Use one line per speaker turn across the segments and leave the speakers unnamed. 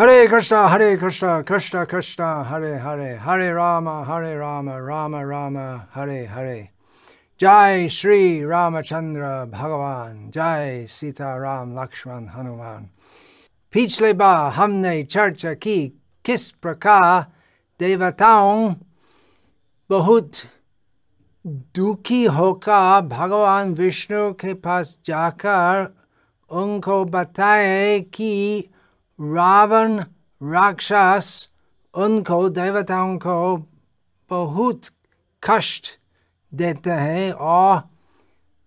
Hare Krishna, Hare Krishna, Krishna Krishna, Hare Hare, Hare Rama, Hare Rama, Rama Rama, Hare Hare. Jai Shri Ramachandra Bhagavan, Jai Sita Ram Lakshman Hanuman. पिछले बार हमने चर्चा की किस प्रकार देवताओं बहुत दुखी होकर भगवान विष्णु के पास जाकर उनको बताए कि रावण, राक्षस, उनको, देवताओं को बहुत कष्ट देते हैं और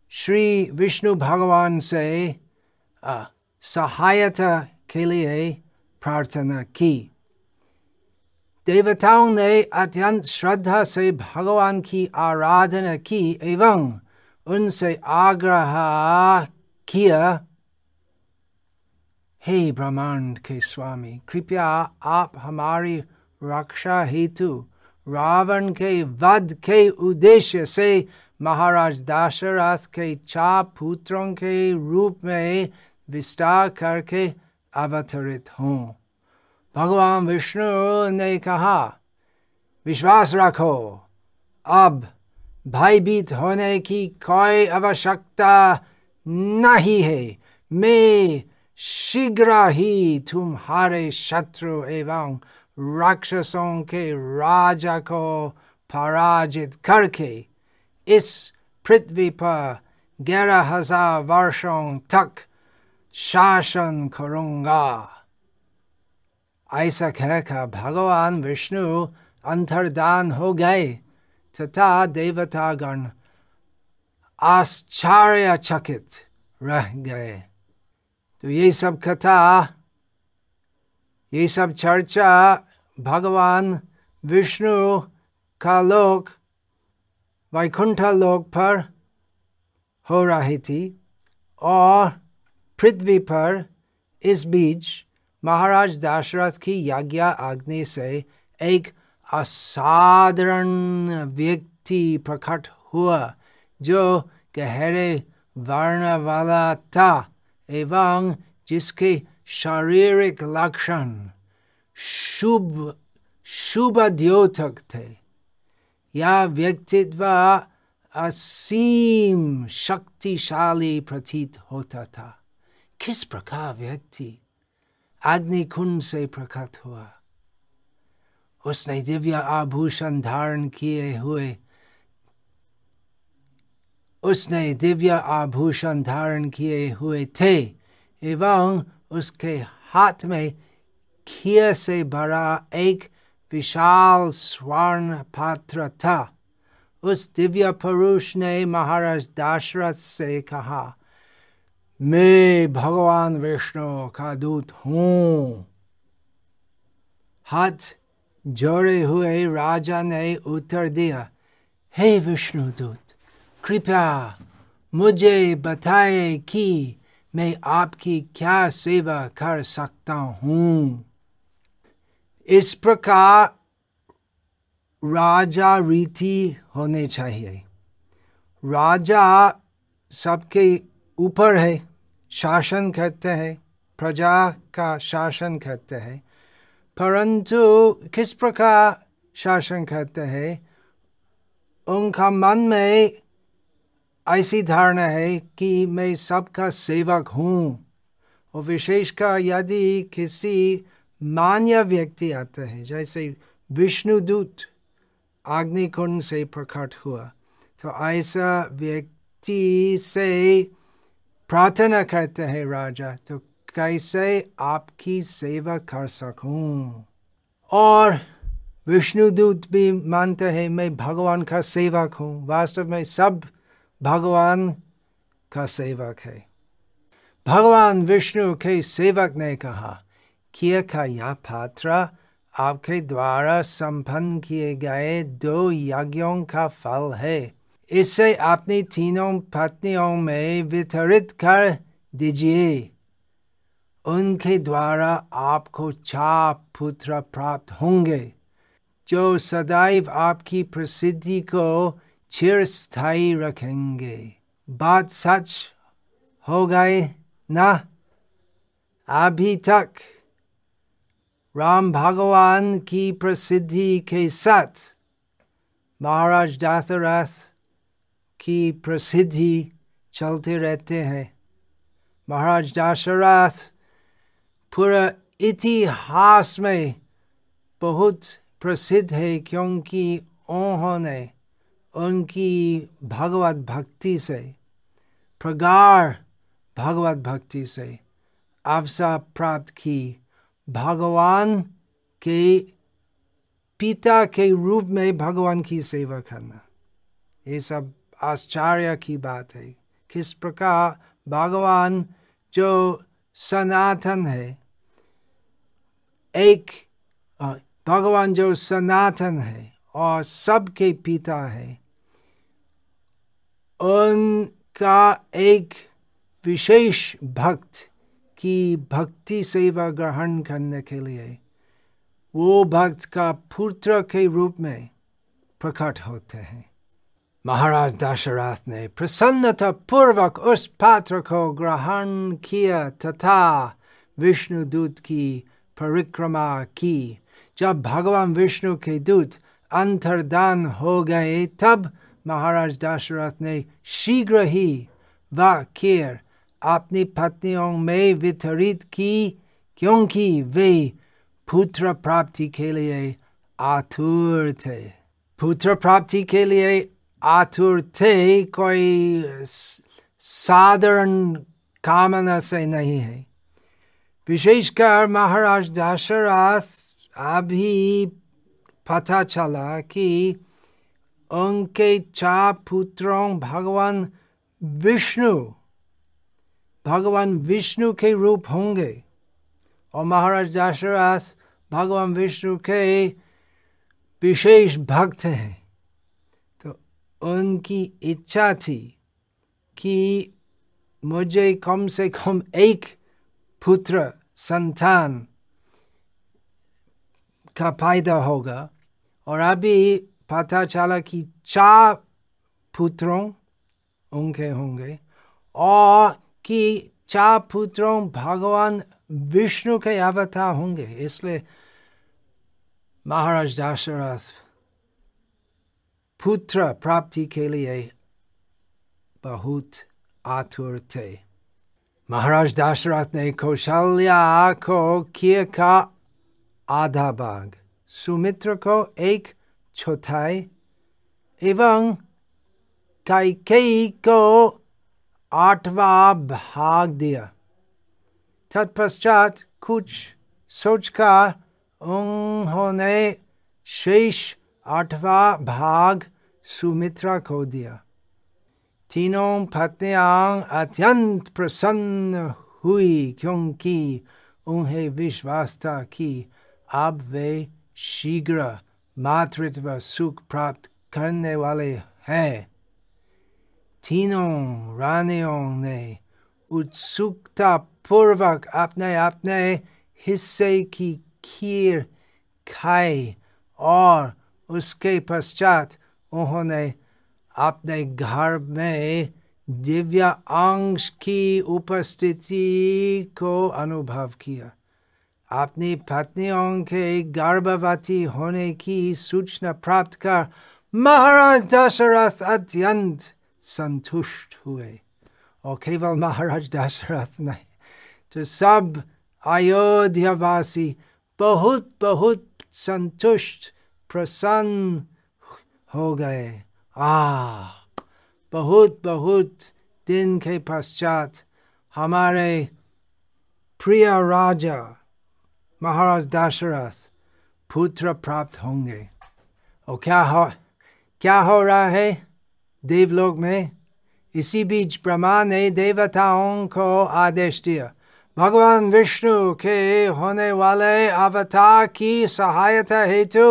श्री विष्णु भगवान से सहायता के लिए प्रार्थना की। देवताओं ने अत्यंत श्रद्धा से भगवान की आराधना की एवं उनसे आग्रह किया। हे ब्रह्मांड के स्वामी, कृपया आप हमारी रक्षा हेतु रावण के वध के उद्देश्य से महाराज दाशरथ के चार पुत्रों के रूप में विस्तार करके अवतरित हों। भगवान विष्णु ने कहा, विश्वास रखो, अब भयभीत होने की कोई आवश्यकता नहीं है। मैं शीघ्र ही तुम्हारे शत्रु एवं राक्षसों के राजा को पराजित करके इस पृथ्वी पर ग्यारह हज़ार वर्षों तक शासन करूँगा। ऐसा कहकर भगवान विष्णु अंतर्दान हो गए, तथा देवतागण आश्चर्यचकित रह गए। तो ये सब कथा, ये सब चर्चा भगवान, विष्णु का लोक, वैकुंठ लोक पर हो रही थी और पृथ्वी पर इस बीच महाराज दशरथ की यज्ञ अग्नि से एक असाधारण व्यक्ति प्रकट हुआ, जो गहरे वर्ण वाला था। एवं जिसके शारीरिक लक्षण शुभ शुभ द्योतक थे यह व्यक्तित्व असीम शक्तिशाली प्रतीत होता था किस प्रकार व्यक्ति अग्निकुंड से प्रकट हुआ उसने दिव्य आभूषण धारण किए हुए उसने दिव्य आभूषण धारण किए हुए थे एवं उसके हाथ में खीर से भरा एक विशाल स्वर्ण पात्र था। उस दिव्य पुरुष ने महाराज दाशरथ से कहा, मैं भगवान विष्णु का दूत हूँ। हाथ जोड़े हुए राजा ने उत्तर दिया, हे विष्णु दूत कृपया मुझे बताए कि मैं आपकी क्या सेवा कर सकता हूँ। इस प्रकार राजा रीति होने चाहिए। राजा सबके ऊपर है, शासन करते हैं, प्रजा का शासन करते हैं। परंतु किस प्रकार शासन करते हैं? उनका मन में ऐसी धारणा है कि मैं सबका सेवक हूँ और विशेषकर यदि किसी मान्य व्यक्ति आता है, जैसे विष्णुदूत अग्निकुंड से प्रकट हुआ तो ऐसा व्यक्ति से प्रार्थना करते हैं राजा तो कैसे आपकी सेवा कर सकूँ? और विष्णुदूत भी मानते हैं, मैं भगवान का सेवक हूँ, वास्तव में सब भगवान का सेवक है भगवान विष्णु के सेवक ने कहा किया का यह पात्र आपके द्वारा संपन्न किए गए दो यज्ञों का फल है इसे अपनी तीनों पत्नियों में वितरित कर दीजिए उनके द्वारा आपको चार पुत्र प्राप्त होंगे जो सदैव आपकी प्रसिद्धि को चिरस्थायी रखेंगे बात सच हो गए ना अभी तक राम भगवान की प्रसिद्धि के साथ महाराज दासरथ की प्रसिद्धि चलते रहते हैं महाराज दासरथ पूरा इतिहास में बहुत प्रसिद्ध है क्योंकि उन्होंने उनकी भगवत भक्ति से, प्रगाढ़ भगवत भक्ति से अवसर प्राप्त की। भगवान के पिता के रूप में भगवान की सेवा करना, ये सब आश्चर्य की बात है। किस प्रकार भगवान जो सनातन है, एक भगवान जो सनातन है और सबके पिता है उनका एक विशेष भक्त की भक्ति सेवा ग्रहण करने के लिए वो भक्त का पुत्र के रूप में प्रकट होते हैं। महाराज दशरथ ने प्रसन्नता पूर्वक उस पात्र को ग्रहण किया तथा विष्णु दूत की परिक्रमा की। जब भगवान विष्णु के दूत अंतर्दान हो गए, तब महाराज दशरथ ने शीघ्र ही वह केर अपनी पत्नियों में वितरित की क्योंकि वे पुत्र प्राप्ति के लिए आतुर थे पुत्र प्राप्ति के लिए आतुर थे कोई साधारण कामना से नहीं है विशेषकर महाराज दशरथ अभी पता चला कि उनके चार पुत्रों भगवान विष्णु भगवान विष्णु के रूप होंगे और महाराज दशरथ भगवान विष्णु के विशेष भक्त हैं तो उनकी इच्छा थी कि मुझे कम से कम एक पुत्र संतान का फ़ायदा होगा और अभी पता चला कि चार पुत्रों उनके होंगे और कि चार पुत्रों भगवान विष्णु के अवतार होंगे। इसलिए महाराज दशरथ पुत्र प्राप्ति के लिए बहुत आतुर थे। महाराज दशरथ ने कौशल्या को किए का आधा भाग। सुमित्र को एक चौथाई एवं कैकेयी को आठवां भाग दिया तत्पश्चात कुछ सोचकर उन्होंने शेष आठवां भाग सुमित्रा को दिया तीनों पत्नियाँ अत्यंत प्रसन्न हुई क्योंकि उन्हें विश्वास था कि अब वे शीघ्र मातृत्व सुख प्राप्त करने वाले हैं तीनों रानियों ने उत्सुकता पूर्वक अपने अपने हिस्से की खीर खाई और उसके पश्चात उन्होंने अपने घर में दिव्य अंश की उपस्थिति को अनुभव किया अपनी पत्नियों के गर्भवती होने की सूचना प्राप्त कर महाराज दशरथ अत्यंत संतुष्ट हुए। और केवल महाराज दशरथ नहीं तो सब अयोध्यावासी बहुत बहुत संतुष्ट, प्रसन्न हो गए। आ बहुत बहुत दिन के पश्चात हमारे प्रिय राजा महाराज दशरथ पुत्र प्राप्त होंगे और क्या हो क्या हो रहा है देवलोक में इसी बीच ब्रह्मा ने देवताओं को आदेश दिया भगवान विष्णु के होने वाले अवतार की सहायता हेतु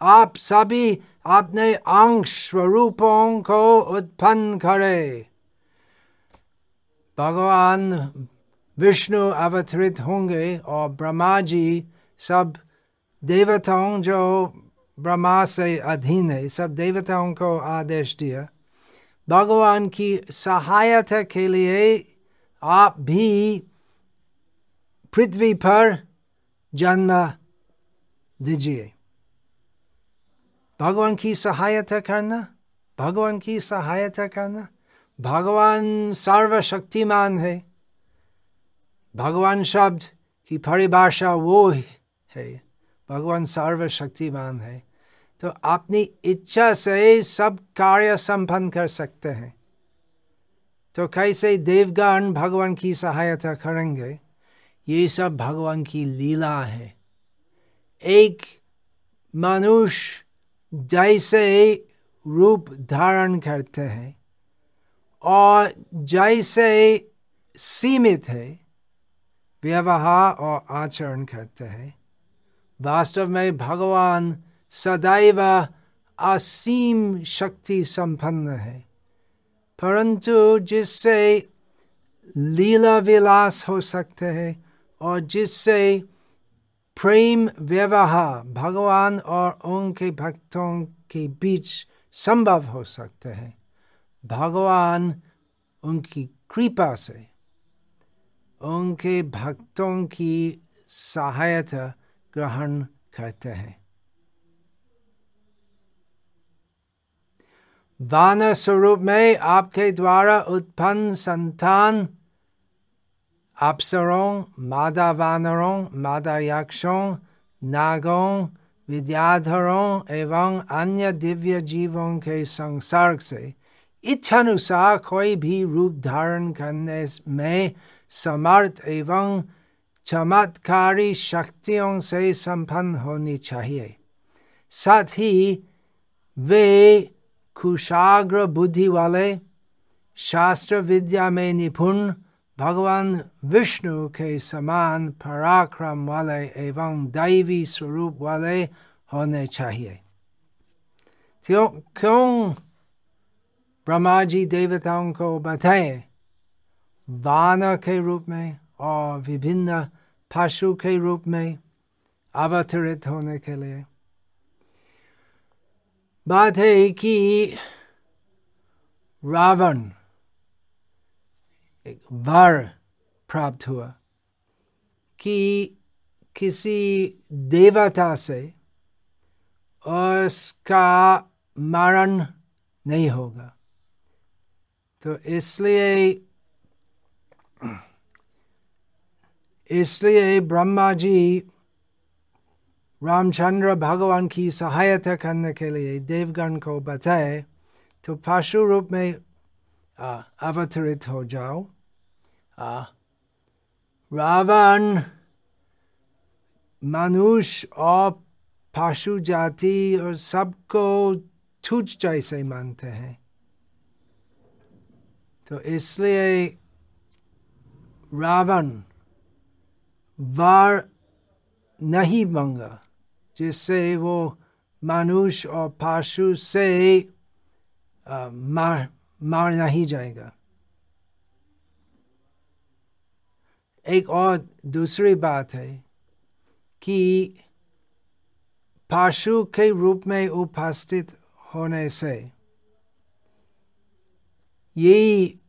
आप सभी अपने अंश स्वरूपों को उत्पन्न करें भगवान विष्णु अवतरित होंगे और ब्रह्मा जी सब देवताओं जो ब्रह्मा से अधीन है सब देवताओं को आदेश दिया भगवान की सहायता के लिए आप भी पृथ्वी पर जन्म लीजिए भगवान की सहायता करना भगवान की सहायता करना भगवान सर्वशक्तिमान है भगवान शब्द की परिभाषा वो है भगवान सर्वशक्तिमान है तो अपनी इच्छा से सब कार्य संपन्न कर सकते हैं। तो कैसे देवगण भगवान की सहायता करेंगे, ये सब भगवान की लीला है। एक मनुष्य जैसे रूप धारण करते हैं और जैसे सीमित है व्यवहार और आचरण करते हैं। वास्तव में भगवान सदैव असीम शक्ति संपन्न है। परंतु जिससे लीला विलास हो सकते हैं और जिससे प्रेम व्यवहार भगवान और उनके भक्तों के बीच संभव हो सकते हैं। भगवान उनकी कृपा से। उनके भक्तों की सहायता ग्रहण करते हैं। दान स्वरूप में आपके द्वारा उत्पन्न संतान अप्सरों मादा वानरों मादा यक्षों नागों, विद्याधरों एवं अन्य दिव्य जीवों के संसर्ग से इच्छानुसार कोई भी रूप धारण करने में समर्थ एवं चमत्कारी शक्तियों से संपन्न होनी चाहिए साथ ही वे कुशाग्र बुद्धि वाले शास्त्र विद्या में निपुण भगवान विष्णु के समान पराक्रम वाले एवं दैवी स्वरूप वाले होने चाहिए क्यों क्यों ब्रह्मा जी देवताओं को बताए वानर के रूप में और विभिन्न पशु के रूप में अवतरित होने के लिए बात है कि रावण एक वर प्राप्त हुआ कि किसी देवता से उसका मरण नहीं होगा तो इसलिए इसलिए ब्रह्मा जी रामचंद्र भगवान की सहायता करने के लिए देवगण को बताए तो पशु रूप में अवतरित हो जाओ। रावण, मनुष्य और पशु जाति और सबको तुझ जैसे मानते हैं। तो इसलिए रावण वार नहीं मंगा, जिससे वो मनुष्य और पशु से मार मार नहीं जाएगा। एक और दूसरी बात है कि पशु के रूप में उपस्थित होने से यही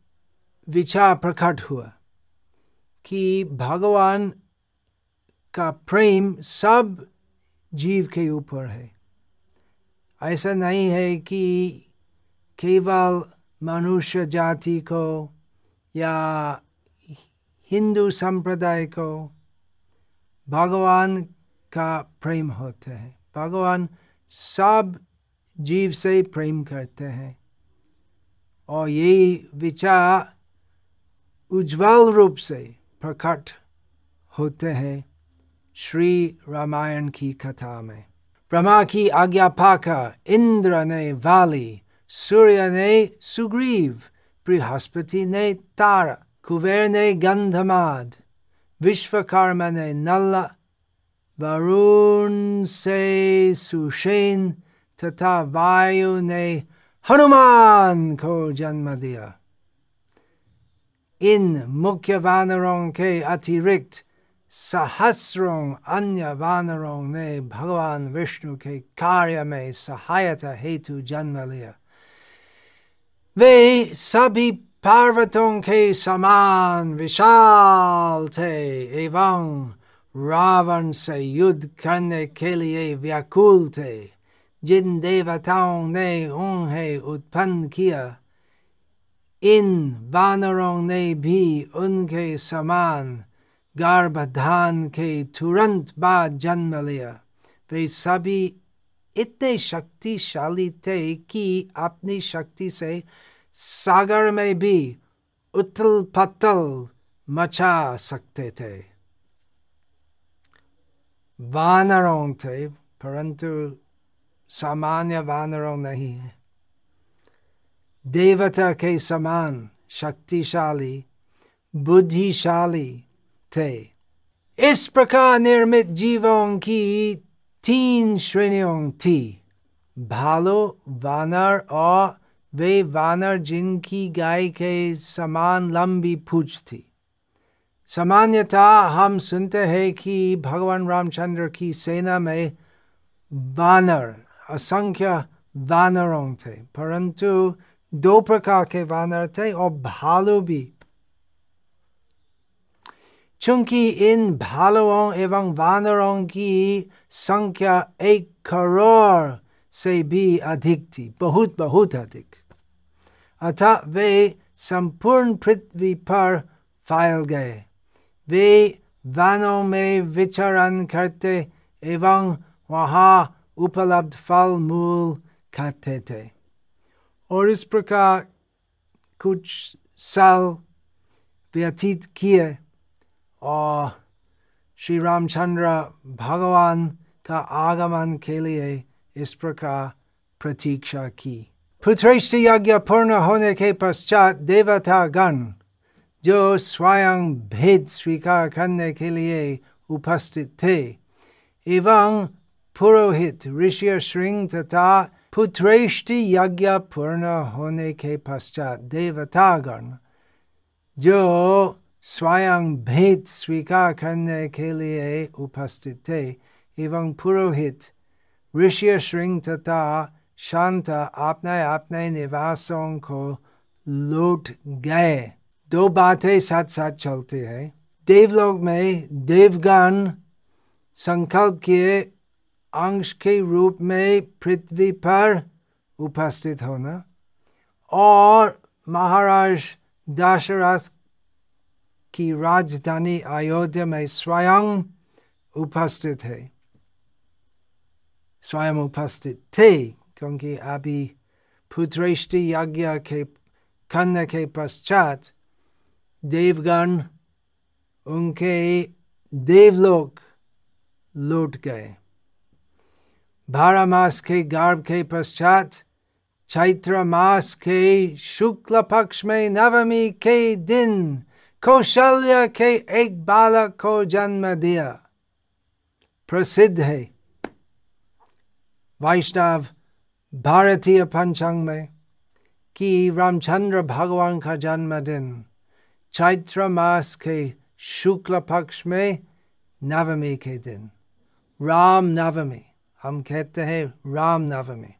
विचार प्रकट हुआ कि भगवान का प्रेम सब जीव के ऊपर है। ऐसा नहीं है कि केवल मनुष्य जाति को या हिंदू संप्रदाय को भगवान का प्रेम होते हैं। भगवान सब जीव से प्रेम करते हैं। और यही विचार उज्जवल रूप से प्रकट होते हैं। श्री रामायण की कथा में ब्रह्मा की आज्ञा पाकर इंद्र ने वाली सूर्य ने सुग्रीव बृहस्पति ने तारा कुबेर ने गंधमाद विश्वकर्मा ने नल वरुण से सुषेन तथा वायु ने हनुमान को जन्म दिया इन मुख्य वानरों के अतिरिक्त सहस्रों अन्य वानरों ने भगवान विष्णु के कार्य में सहायता हेतु जन्म लिया वे सभी पार्वतों के समान विशाल थे एवं रावण से युद्ध करने के लिए व्याकुल थे जिन देवताओं ने उन्हें उत्पन्न किया इन वानरों ने भी उनके समान गर्भधान के तुरंत बाद जन्म लिया वे सभी इतने शक्तिशाली थे कि अपनी शक्ति से सागर में भी उथल पथल मचा सकते थे। वानरों थे, परंतु सामान्य वानरों नहीं है। देवता के समान शक्तिशाली, बुद्धिशाली थे इस प्रकार निर्मित जीवों की तीन श्रेणियों थी भालो वानर और वे वानर जिनकी गाय के समान लंबी पूछ थी सामान्यतः हम सुनते हैं कि भगवान रामचंद्र की सेना में वानर असंख्य वानरों थे परंतु दो प्रकार के वानर थे और भालू भी चूँकि इन भालुओं एवं वानरों की संख्या एक करोड़ से भी अधिक थी, बहुत बहुत अधिक। अतः वे संपूर्ण पृथ्वी पर फैल गए। वे वनों में विचरण करते एवं वहाँ उपलब्ध फल मूल खाते थे। और इस प्रकार कुछ साल व्यतीत किए। और श्री रामचंद्र भगवान का आगमन के लिए इस प्रकार प्रतीक्षा की पुत्रेष्ट यज्ञ पूर्ण होने के पश्चात देवता गण जो स्वयं भेद स्वीकार करने के लिए उपस्थित थे एवं पुरोहित ऋषि श्रृंग तथा पुत्रेष्टि यज्ञ पूर्ण होने के पश्चात देवतागण जो स्वयं भेद स्वीकार करने के लिए उपस्थित थे एवं पुरोहित ऋषि श्रृंग तथा शांत अपने अपने निवासों को लौट गए दो बातें साथ साथ चलती है। देवलोक में देवगण संकल्प के अंश के रूप में पृथ्वी पर उपस्थित होना और महाराज दशरथ की राजधानी अयोध्या में स्वयं उपस्थित है। स्वयं उपस्थित थे, क्योंकि अभी पुत्रेष्टि यज्ञ के खंड के पश्चात देवगण, उनके देवलोक लौट गए। बारह मास के गर्भ के पश्चात चैत्र मास के शुक्ल पक्ष में नवमी के दिन कौशल्य के एक बालक को जन्म दिया। प्रसिद्ध है। वैष्णव, भारतीय पंचांग में, कि रामचंद्र भगवान का जन्मदिन, चैत्र मास के शुक्ल पक्ष में नवमी के दिन। राम नवमी, हम कहते हैं राम नवमी।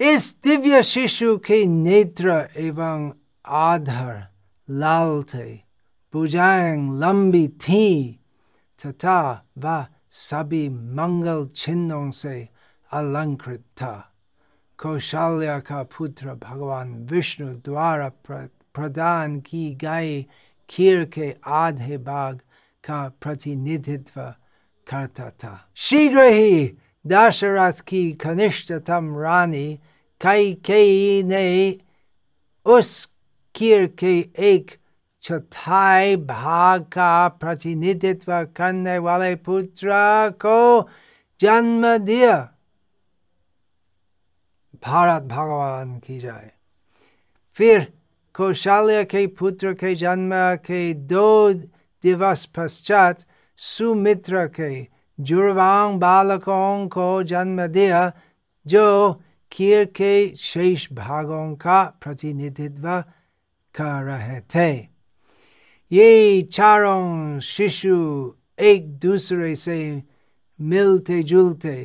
इस दिव्य शिशु के नेत्र एवं आधार थे। भुजाएँ लंबी थी। तथा वह सभी मंगल चिन्हों से अलंकृत था। कौशल्या का पुत्र भगवान विष्णु द्वारा प्रदान की गई खीर के आधे भाग का प्रतिनिधित्व करता था। शीघ्र ही दशरथ की कनिष्ठतम रानी कई कई ने उस कीर के एक चौथाई भाग का प्रतिनिधित्व करने वाले पुत्र को जन्म दिया भारत भगवान की जाए फिर कौशल्य के पुत्र के जन्म के दो दिवस पश्चात सुमित्र के जुड़वांग बालकों को जन्म दिया जो कीर के शेष भागों का प्रतिनिधित्व कर रहे थे ये चारों शिशु एक दूसरे से मिलते जुलते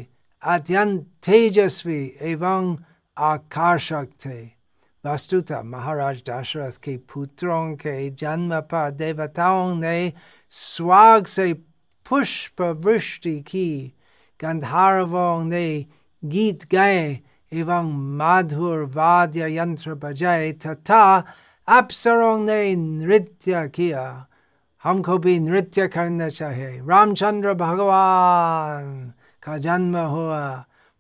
अत्यंत तेजस्वी एवं आकर्षक थे वस्तुतः महाराज दशरथ के पुत्रों के जन्म पर देवताओं ने स्वाग से पुष्प वृष्टि की गंधर्वों ने गीत गाए एवं माधुर वाद्य यंत्र बजाए तथा अप्सरों ने नृत्य किया हमको भी नृत्य करना चाहिए रामचंद्र भगवान का जन्म हुआ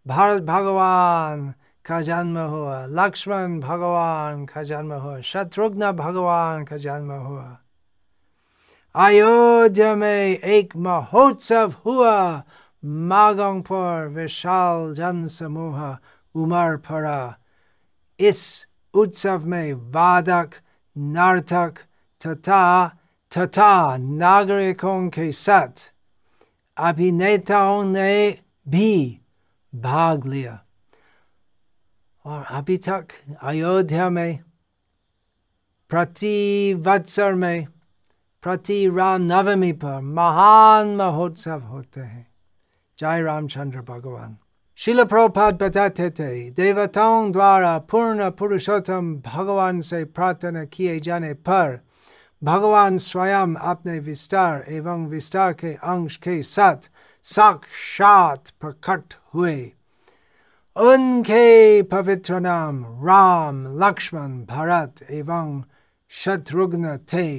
भारत भगवान का जन्म हुआ लक्ष्मण भगवान का जन्म हुआ शत्रुघ्न भगवान का जन्म हुआ अयोध्या में एक महोत्सव हुआ मागों पर विशाल जन समूह उमर पड़ा इस उत्सव में वादक नाटक तथा तथा नागरिकों के साथ अभिनेताओं ने भी भाग लिया और अभी तक अयोध्या में प्रति वत्सर में प्रति राम नवमी पर महान महोत्सव होते हैं जय रामचंद्र भगवान शिल प्रभुपाद बताते थे देवताओं द्वारा पूर्ण पुरुषोत्तम भगवान से प्रार्थना किए जाने पर भगवान स्वयं अपने विस्तार एवं विस्तार के अंश के साथ साक्षात प्रकट हुए उनके पवित्र नाम राम लक्ष्मण भरत एवं शत्रुघ्न थे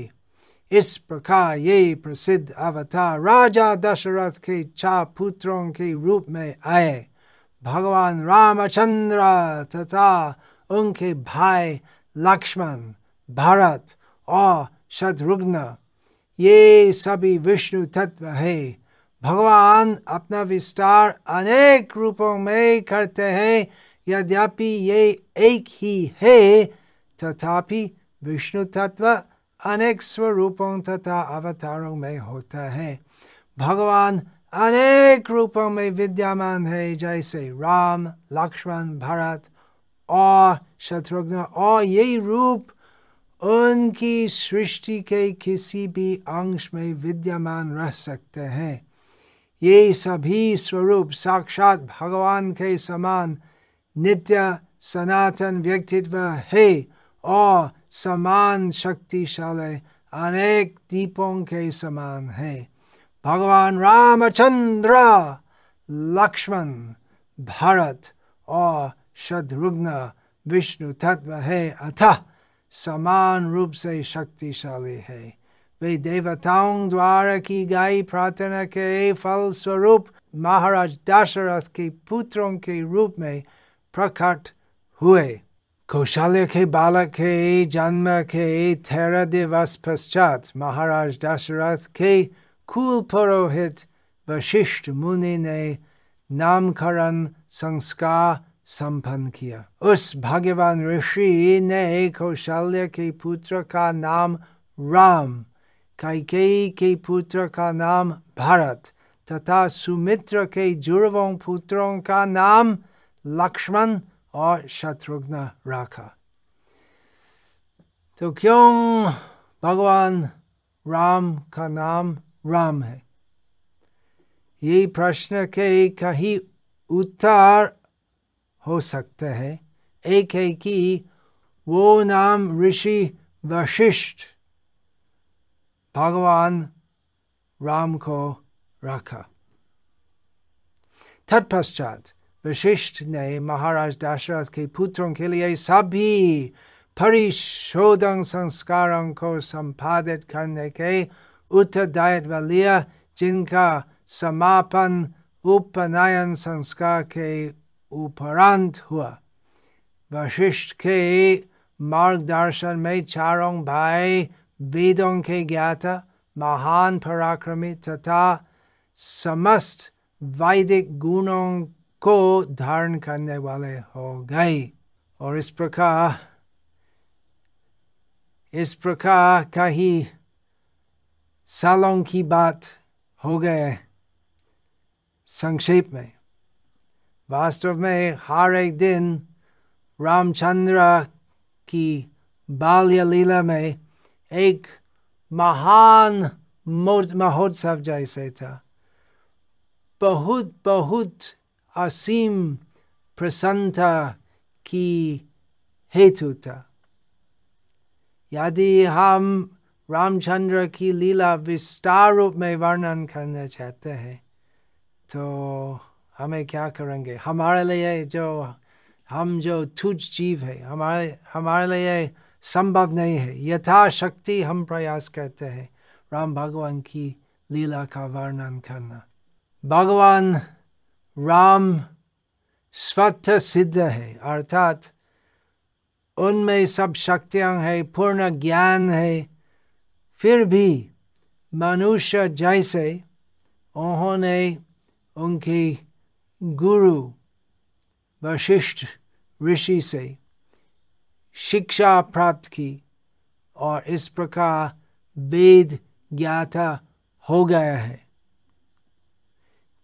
इस प्रकार ये प्रसिद्ध अवतार राजा दशरथ के चार पुत्रों के रूप में आए भगवान रामचंद्र तथा उनके भाई लक्ष्मण भरत और शत्रुघ्न ये सभी विष्णु तत्व है भगवान अपना विस्तार अनेक रूपों में करते हैं यद्यपि ये एक ही है तथापि विष्णु तत्व अनेक स्वरूपों तथा अवतारों में होता है भगवान अनेक रूपों में विद्यमान है, जैसे राम, लक्ष्मण, भरत, और शत्रुघ्न, और यही रूप उनकी सृष्टि के किसी भी अंश में विद्यमान रह सकते हैं। ये सभी स्वरूप साक्षात भगवान के समान नित्य, सनातन व्यक्तित्व है, और समान शक्तिशाली अनेक दीपों के समान है। भगवान रामचंद्र, लक्ष्मण, भरत और शत्रुघ्न, विष्णु तत्व है। अतः समान रूप से शक्तिशाली है। वे देवताओं द्वारा की गई प्रार्थना के फल स्वरूप महाराज दशरथ के पुत्रों के रूप में प्रकट हुए। कौशल्य के बालक के जन्म के तेरह दिवस पश्चात महाराज दशरथ के कुल पुरोहित वशिष्ठ मुनि ने नामकरण संस्कार संपन्न किया उस भाग्यवान ऋषि ने कौशल्य के पुत्र का नाम राम कैकेयी के पुत्र का नाम भारत तथा सुमित्र के जुड़वों पुत्रों का नाम लक्ष्मण और शत्रुघ्न रखा तो क्यों भगवान राम का नाम राम है। ये प्रश्न के कहीं उत्तर हो सकते हैं। एक है कि वो नाम ऋषि वशिष्ठ भगवान राम को रखा। तत्पश्चात वशिष्ठ ने महाराज दशरथ के पुत्रों के लिए सभी परिशोधन संस्कारों को संपादित करने के उत्तरदायित्व लिया जिनका समापन उपनयन संस्कार के उपरांत हुआ वशिष्ठ के मार्गदर्शन में चारों भाई वेदों के ज्ञाता महान पराक्रमी तथा समस्त वैदिक गुणों को धारण करने वाले हो गए और इस प्रकार इस प्रकार का ही सालों की बात हो गए संक्षेप में, वास्तव में हर एक दिन रामचंद्र की बाल्य लीला में एक महान महोत्सव जैसे था। बहुत बहुत असीम प्रसन्नता की हेतु था। यदि हम रामचंद्र की लीला विस्तार रूप में वर्णन करना चाहते हैं। तो हमें क्या करेंगे? हमारे लिए जो, हम जो तुझ जीव है, हमारे हमारे लिए संभव नहीं है। यथाशक्ति हम प्रयास करते हैं राम भगवान की लीला का वर्णन करना। भगवान राम स्वत सिद्ध है, अर्थात उनमें सब शक्तियाँ है, पूर्ण ज्ञान है फिर भी मनुष्य जैसे उन्होंने उनके गुरु वशिष्ठ ऋषि से शिक्षा प्राप्त की और इस प्रकार वेद ज्ञाता हो गया है।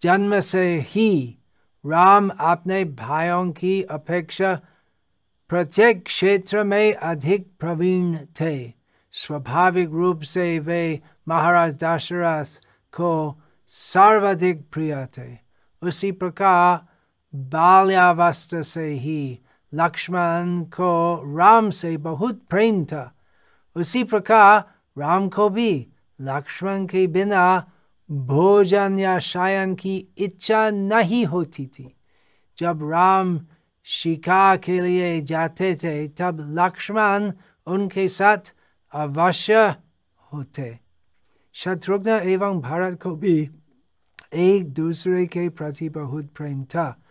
जन्म से ही राम अपने भाइयों की अपेक्षा प्रत्येक क्षेत्र में अधिक प्रवीण थे। स्वाभाविक रूप से वे महाराज दशरथ को सर्वाधिक प्रिय थे उसी प्रकार बाल्यावस्था से ही लक्ष्मण को राम से बहुत प्रेम था उसी प्रकार राम को भी लक्ष्मण के बिना भोजन या शायन की इच्छा नहीं होती थी जब राम शिकार के लिए जाते थे तब लक्ष्मण उनके साथ अवश्य होते। शत्रुघ्न एवं भारत को भी एक दूसरे के प्रति बहुत प्रेम था।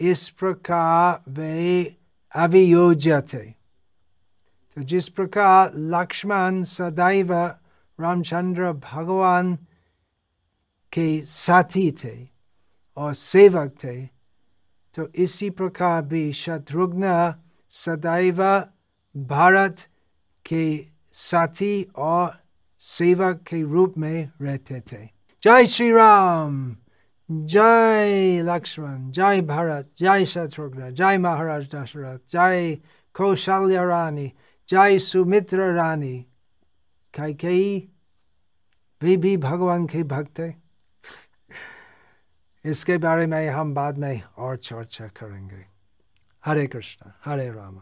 इस प्रकार वे अभियोज्य थे। तो जिस प्रकार लक्ष्मण सदैव रामचंद्र भगवान के साथी थे और सेवक थे तो इसी प्रकार भी शत्रुघ्न सदैव भारत के साथी और सेवक के रूप में रहते थे। जय श्री राम जय लक्ष्मण, जय भरत, जय शत्रुघ्न, जय महाराज दशरथ, जय कौशल्य रानी, जय सुमित्र रानी। कई कई वे भी भगवान के भक्त है। इसके बारे में हम बाद में और चर्चा करेंगे। हरे कृष्ण, हरे राम।